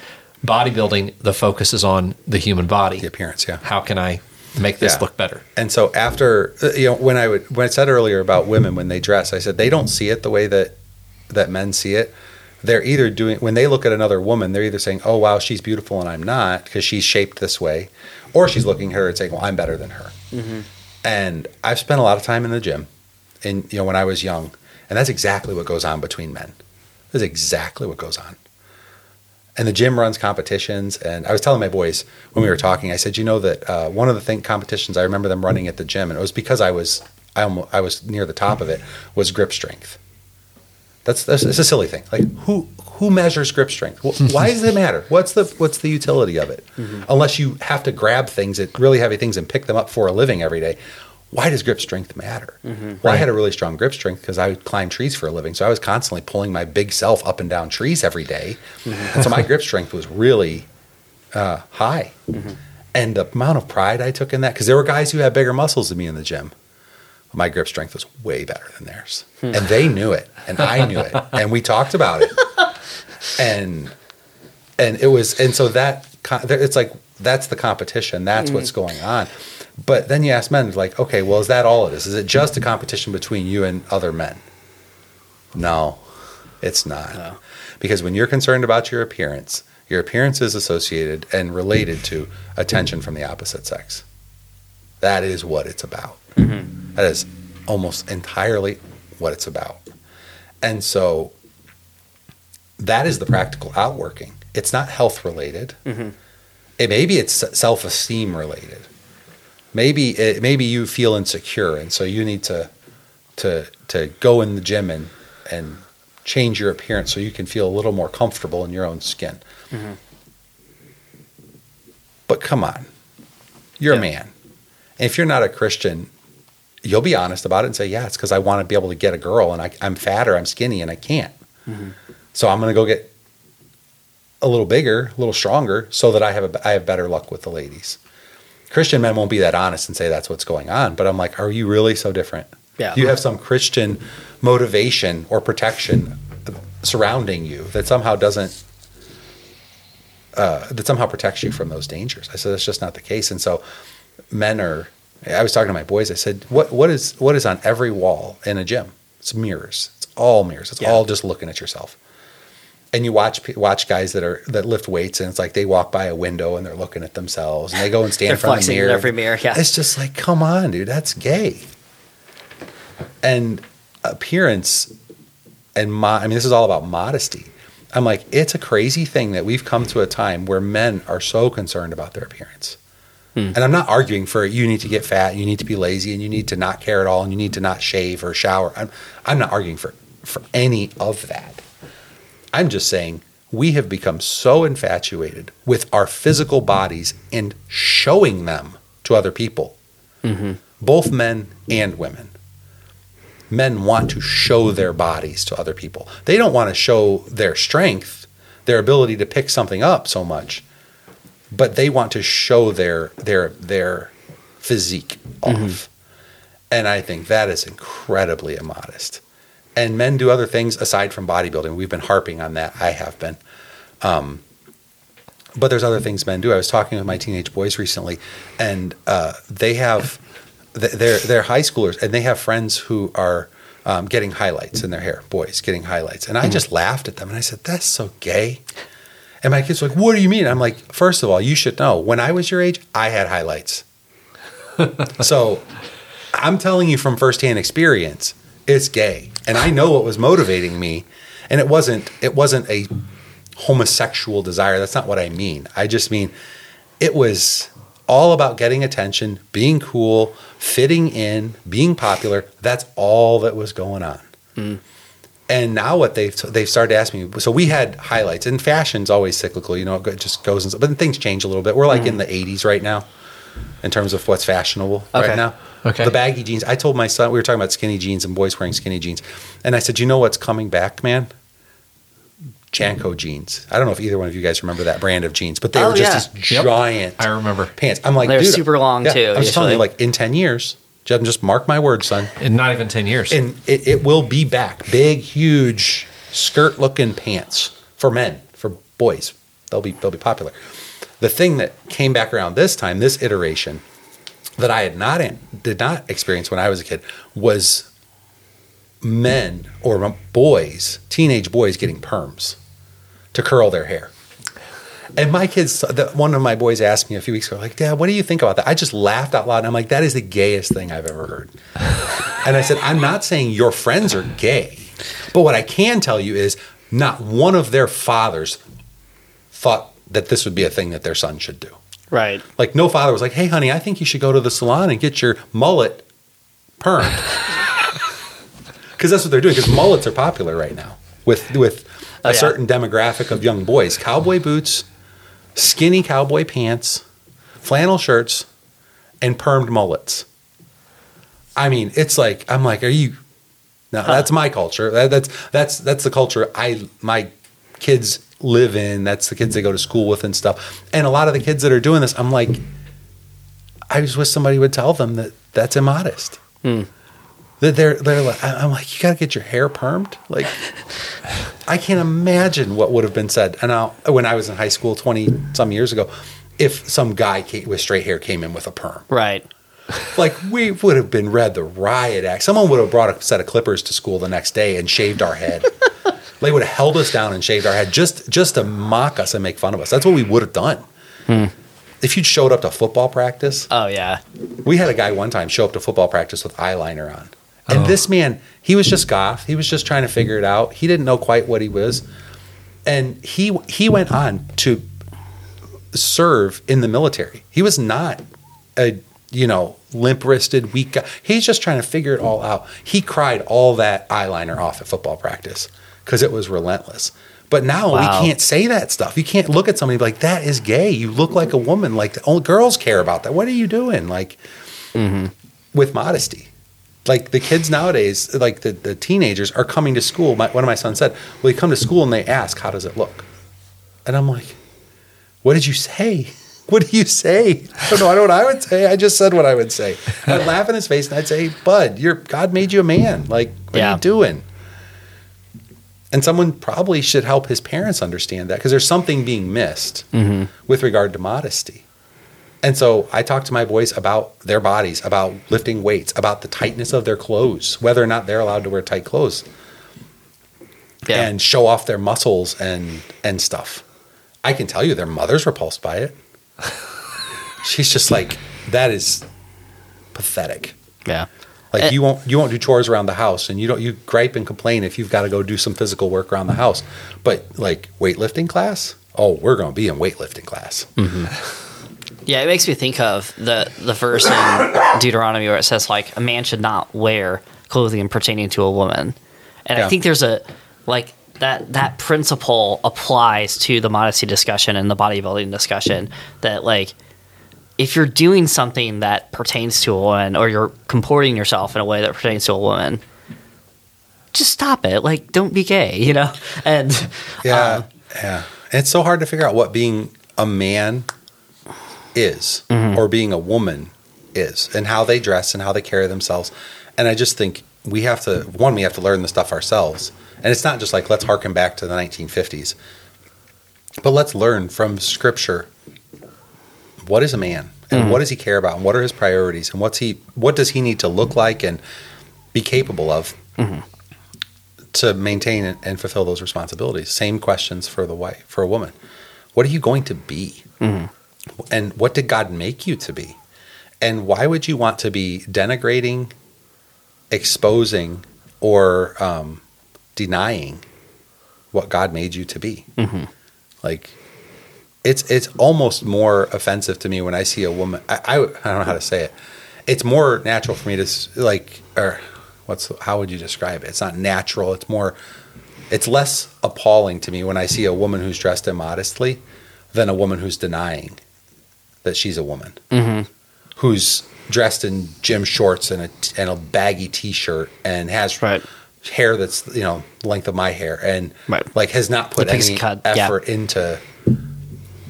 Bodybuilding, the focus is on the human body. The appearance, yeah. How can I make this Yeah. look better? And so after uh, you know when I would when I said earlier about women when they dress, I said they don't see it the way that that men see it. They're either doing when they look at another woman, they're either saying, "Oh wow, she's beautiful and I'm not because she's shaped this way," or she's looking at her and saying, "Well, I'm better than her." And I've spent a lot of time in the gym, and you know when I was young, and that's exactly what goes on between men. That's exactly what goes on. And the gym runs competitions, and I was telling my boys when we were talking, I said, you know that uh, one of the thing competitions I remember them running at the gym, and it was because I was I, almo- I was near the top of it, was grip strength. That's that's it's a silly thing. Like who who measures grip strength? <laughs> Why does it matter? What's the what's the utility of it? Mm-hmm. Unless you have to grab things, at really heavy things, and pick them up for a living every day. Why does grip strength matter? Mm-hmm. Well, I had a really strong grip strength because I would climb trees for a living, so I was constantly pulling my big self up and down trees every day. Mm-hmm. And so my <laughs> grip strength was really uh, high. And the amount of pride I took in that, because there were guys who had bigger muscles than me in the gym. My grip strength was way better than theirs. And they knew it, and I knew it, <laughs> and we talked about it. And and it was, and so that it's like that's the competition. That's what's mm. going on. But then you ask men, like, okay, well, is that all it is? Is it just a competition between you and other men? No, it's not. No. Because when you're concerned about your appearance, your appearance is associated and related to attention from the opposite sex. That is what it's about. Mm-hmm. That is almost entirely what it's about. And so that is the practical outworking. It's not health related. Mm-hmm. It maybe it's self esteem related. Maybe it, maybe you feel insecure, and so you need to to to go in the gym and and change your appearance so you can feel a little more comfortable in your own skin. Mm-hmm. But come on, you're Yeah. a man. And if you're not a Christian, you'll be honest about it and say, yeah, it's because I want to be able to get a girl and I, I'm fat or I'm skinny and I can't. So I'm going to go get a little bigger, a little stronger so that I have a, I have better luck with the ladies. Christian men won't be that honest and say that's what's going on. But I'm like, are you really so different? Yeah. You have some Christian motivation or protection surrounding you that somehow doesn't uh, that somehow protects you from those dangers. I said that's just not the case, and so men are. I was talking to my boys. I said, "What what is what is on every wall in a gym? It's mirrors. It's all mirrors. It's Yeah. all just looking at yourself." And you watch watch guys that are that lift weights, and it's like they walk by a window and they're looking at themselves, and they go and <laughs> stand in front of the flexing in mirror. every mirror, yeah. It's just like, come on, dude, that's gay. And appearance and mo- I mean, this is all about modesty. I'm like, it's a crazy thing that we've come to a time where men are so concerned about their appearance. Hmm. And I'm not arguing for you need to get fat, you need to be lazy, and you need to not care at all, and you need to not shave or shower. I'm, I'm not arguing for, for any of that. I'm just saying we have become so infatuated with our physical bodies and showing them to other people, mm-hmm. both men and women. Men want to show their bodies to other people. They don't want to show their strength, their ability to pick something up so much, but they want to show their their their physique off. And I think that is incredibly immodest. And men do other things aside from bodybuilding. We've been harping on that. I have been. Um, but there's other things men do. I was talking with my teenage boys recently, and uh, they have they're they're high schoolers, and they have friends who are um, getting highlights in their hair. Boys getting highlights, and I just laughed at them, and I said, "That's so gay." And my kids were like, "What do you mean?" I'm like, first of all, you should know. When I was your age, I had highlights. <laughs> so, I'm telling you from firsthand experience, it's gay, and I know what was motivating me, and it wasn't it wasn't a homosexual desire. That's not what I mean. I just mean it was all about getting attention, being cool, fitting in, being popular. That's all that was going on. Mm. And now what they've they've started asking me. So we had highlights, and fashion's always cyclical. You know, it just goes and but then things change a little bit. We're like in mm. the '80s right now, in terms of what's fashionable Okay. right now. Okay. The baggy jeans. I told my son we were talking about skinny jeans and boys wearing skinny jeans, and I said, you know what's coming back, man? JNCO jeans. I don't know if either one of you guys remember that brand of jeans, but they Oh, were just yeah. this Yep. giant I remember. pants. I'm like, They're super long, yeah, too, I'm just telling you, like in ten years, just, just mark my words, son, In not even 10 years. and it, it will be back. Big, huge skirt-looking pants for men, for boys. They'll be they'll be popular. The thing that came back around this time, this iteration, that I had not did not experience when I was a kid was men or boys, teenage boys getting perms to curl their hair. And my kids, the, one of my boys asked me a few weeks ago, like, Dad, what do you think about that? I just laughed out loud. And I'm like, that is the gayest thing I've ever heard. <laughs> and I said, I'm not saying your friends are gay, but what I can tell you is not one of their fathers thought that this would be a thing that their son should do. Right. Like, no father was like, hey, honey, I think you should go to the salon and get your mullet permed. <laughs> Because that's what they're doing, because mullets are popular right now with, with oh, a Oh, yeah. certain demographic of young boys. Cowboy boots, skinny cowboy pants, flannel shirts, and permed mullets. I mean, it's like, I'm like, are you. No, that's my culture. That, that's that's that's the culture I my kids live in. That's the kids they go to school with and stuff. And a lot of the kids that are doing this, I'm like, I just wish somebody would tell them that that's immodest. Hmm. That they're they're like, I'm like, you got to get your hair permed. Like, <laughs> I can't imagine what would have been said. And now, when I was in high school, twenty some years ago, if some guy came, with straight hair came in with a perm, Right. like we would have been read the riot act. Someone would have brought a set of clippers to school the next day and shaved our head. <laughs> they would have held us down and shaved our head just just to mock us and make fun of us. That's what we would have done. Hmm. If you'd showed up to football practice, Oh yeah. we had a guy one time show up to football practice with eyeliner on. And Oh. this man, he was just goth. He was just trying to figure it out. He didn't know quite what he was. And he he went on to serve in the military. He was not a you know limp-wristed weak guy. He's just trying to figure it all out. He cried all that eyeliner off at football practice because it was relentless. But now Wow. we can't say that stuff. You can't look at somebody like that is gay. You look like a woman. Like the only girls care about that. What are you doing? Like mm-hmm. with modesty. Like the kids nowadays, like the, the teenagers are coming to school. My, one of my sons said, well, they come to school and they ask, how does it look? And I'm like, what did you say? <laughs> What do you say? I don't know. I don't know what I would say. I just said what I would say. I'd laugh in his face and I'd say, Bud, your God made you a man. Like, what are you doing? And someone probably should help his parents understand that because there's something being missed mm-hmm. with regard to modesty. And so I talk to my boys about their bodies, about lifting weights, about the tightness of their clothes, whether or not they're allowed to wear tight clothes Yeah. and show off their muscles and and stuff. I can tell you their mother's repulsed by it. <laughs> She's just like, that is pathetic. yeah. Like Eh. you won't you won't do chores around the house, and you don't you gripe and complain if you've got to go do some physical work around the house. But like weightlifting class, oh, we're going to be in weightlifting class. <laughs> Yeah, it makes me think of the the verse in Deuteronomy where it says like a man should not wear clothing pertaining to a woman, and I think there's a like that that principle applies to the modesty discussion and the bodybuilding discussion that like if you're doing something that pertains to a woman or you're comporting yourself in a way that pertains to a woman just stop it. Like don't be gay <laughs> you know? And Yeah, uh, yeah. It's so hard to figure out what being a man is mm-hmm. or being a woman is, and how they dress and how they carry themselves. And I just think we have to one, we have to learn the stuff ourselves, and it's not just like let's harken back to the 1950s, but let's learn from Scripture. What is a man, and mm-hmm. what does he care about, and what are his priorities, and what's he, what does he need to look like and be capable of mm-hmm. to maintain and- and fulfill those responsibilities. Same questions for the wife, for a woman. What are you going to be? And what did God make you to be? And why would you want to be denigrating, exposing, or um, denying what God made you to be? Like, it's it's almost more offensive to me when I see a woman. I, I, I don't know how to say it. It's more natural for me to like, or what's how would you describe it? It's not natural. It's more. It's less appalling to me when I see a woman who's dressed immodestly than a woman who's denying that she's a woman, who's dressed in gym shorts and a and a baggy t-shirt and has Right. hair that's you know the length of my hair and Right. like has not put any cut, yeah. effort into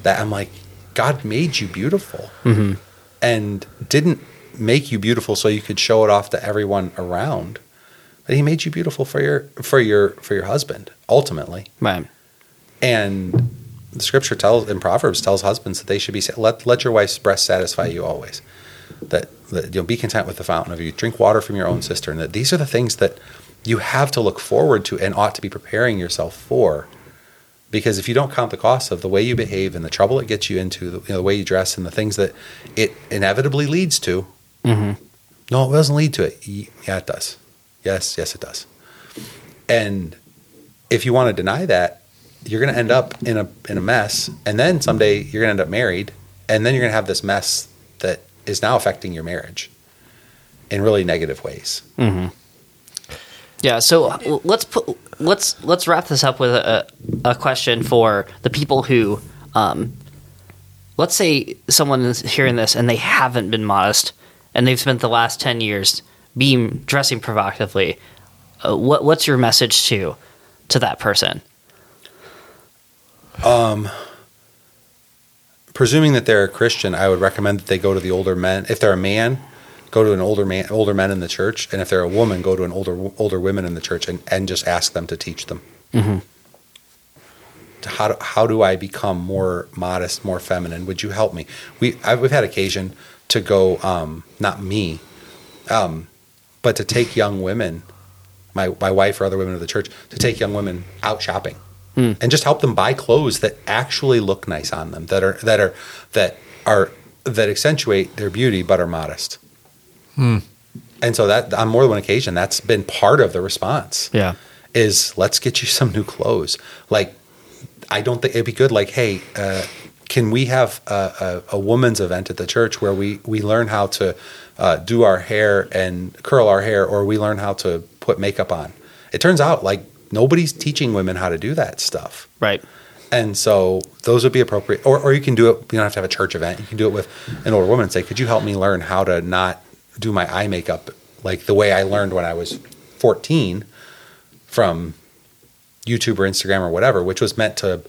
that. I'm like, God made you beautiful Mm-hmm. and didn't make you beautiful so you could show it off to everyone around. But he made you beautiful for your for your for your husband ultimately. right And the scripture tells in Proverbs tells husbands that they should be let let your wife's breast satisfy you always. That, that you'll be content with the fountain of you. Drink water from your own cistern. That these are the things that you have to look forward to and ought to be preparing yourself for. Because if you don't count the cost of the way you behave and the trouble it gets you into, the, you know, the way you dress and the things that it inevitably leads to, mm-hmm. no, it doesn't lead to it. Yeah, it does. Yes, yes, it does. And if you want to deny that, you're going to end up in a in a mess, and then someday you're going to end up married, and then you're going to have this mess that is now affecting your marriage in really negative ways. Yeah, so let's put let's let's wrap this up with a, a question for the people who, um, let's say someone is hearing this and they haven't been modest, and they've spent the last ten years being dressing provocatively. Uh, what what's your message to to that person? Presuming that they're a Christian, I would recommend that they go to the older men. If they're a man, go to an older man, older men in the church, and if they're a woman, go to an older older women in the church, and, and just ask them to teach them. How do, how do I become more modest, more feminine? Would you help me? We I've, we've had occasion to go, um, not me, um, but to take young women, my my wife or other women of the church, to take young women out shopping and just help them buy clothes that actually look nice on them, that are that are that are that accentuate their beauty but are modest. And so that on more than one occasion, that's been part of the response. Yeah, Is let's get you <laughs> some new clothes. Like, I don't think it'd be good. Like, hey, uh, can we have a, a, a woman's event at the church where we we learn how to uh, do our hair and curl our hair, or we learn how to put makeup on? It turns out like nobody's teaching women how to do that stuff. right. And so those would be appropriate. Or, or you can do it, you don't have to have a church event. You can do it with an older woman and say, Could you help me learn how to not do my eye makeup like the way I learned when I was 14 from YouTube or Instagram or whatever, which was meant to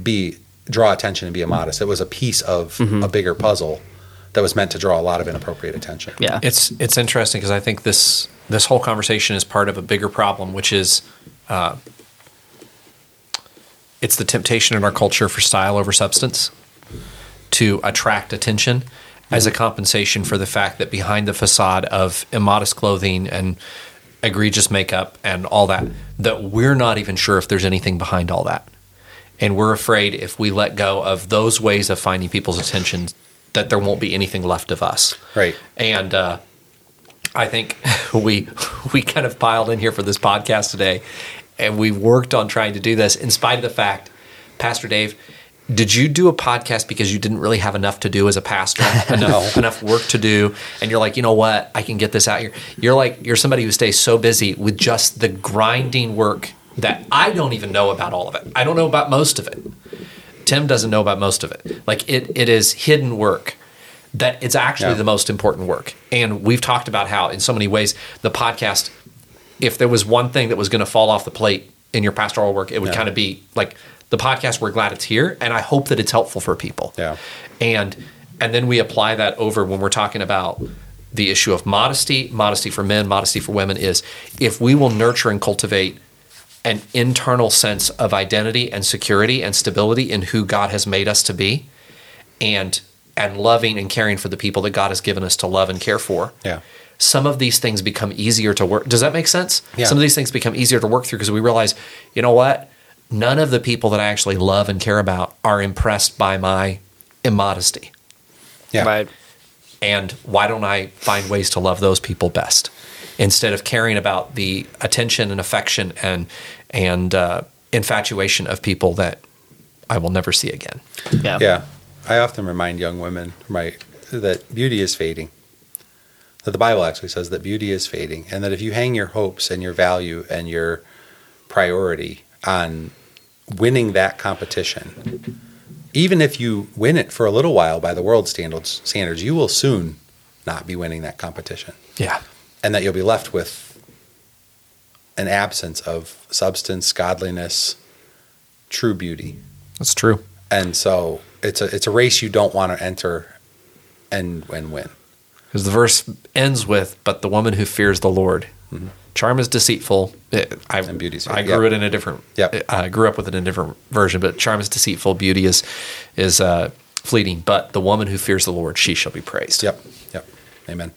be draw attention and be immodest. It was a piece of mm-hmm. a bigger puzzle that was meant to draw a lot of inappropriate attention. Yeah, It's it's interesting because I think this this whole conversation is part of a bigger problem, which is uh, it's the temptation in our culture for style over substance to attract attention as a compensation for the fact that behind the facade of immodest clothing and egregious makeup and all that, that we're not even sure if there's anything behind all that. And we're afraid if we let go of those ways of finding people's attention, that there won't be anything left of us. Right. And uh, I think <laughs> we we kind of piled in here for this podcast today, and we worked on trying to do this in spite of the fact, Pastor Dave. Did you do a podcast because you didn't really have enough to do as a pastor, <laughs> enough, No. enough work to do, and you're like, you know what, I can get this out here. You're like, you're somebody who stays so busy with just the grinding work that I don't even know about all of it. I don't know about most of it. Tim doesn't know about most of it. Like it, it is hidden work that it's actually Yeah. the most important work. And we've talked about how, in so many ways, the podcast, if there was one thing that was going to fall off the plate in your pastoral work, it would Yeah. kind of be like the podcast. We're glad it's here, and I hope that it's helpful for people. Yeah. And and then we apply that over when we're talking about the issue of modesty, modesty for men, modesty for women. Is if we will nurture and cultivate an internal sense of identity and security and stability in who God has made us to be and and loving and caring for the people that God has given us to love and care for. Yeah. Some of these things become easier to work. Does that make sense? Yeah. Some of these things become easier to work through because we realize, you know what? None of the people that I actually love and care about are impressed by my immodesty. Yeah. Right. And why don't I find ways to love those people best instead of caring about the attention and affection and and uh, infatuation of people that I will never see again? Yeah. Yeah. I often remind young women right, that beauty is fading. That the Bible actually says that beauty is fading, and that if you hang your hopes and your value and your priority on winning that competition, even if you win it for a little while by the world standards, standards, you will soon not be winning that competition, Yeah. And that you'll be left with an absence of substance, godliness, true beauty. That's true. And so it's a it's a race you don't want to enter and and win. Because the verse ends with, "But the woman who fears the Lord, mm-hmm. charm is deceitful." It, I, And beauty's- I grew yep. it in a different. Yep. Eh, I grew up with it in a different version, but charm is deceitful, beauty is is uh, fleeting. But the woman who fears the Lord, she shall be praised. Yep. Yep. Amen.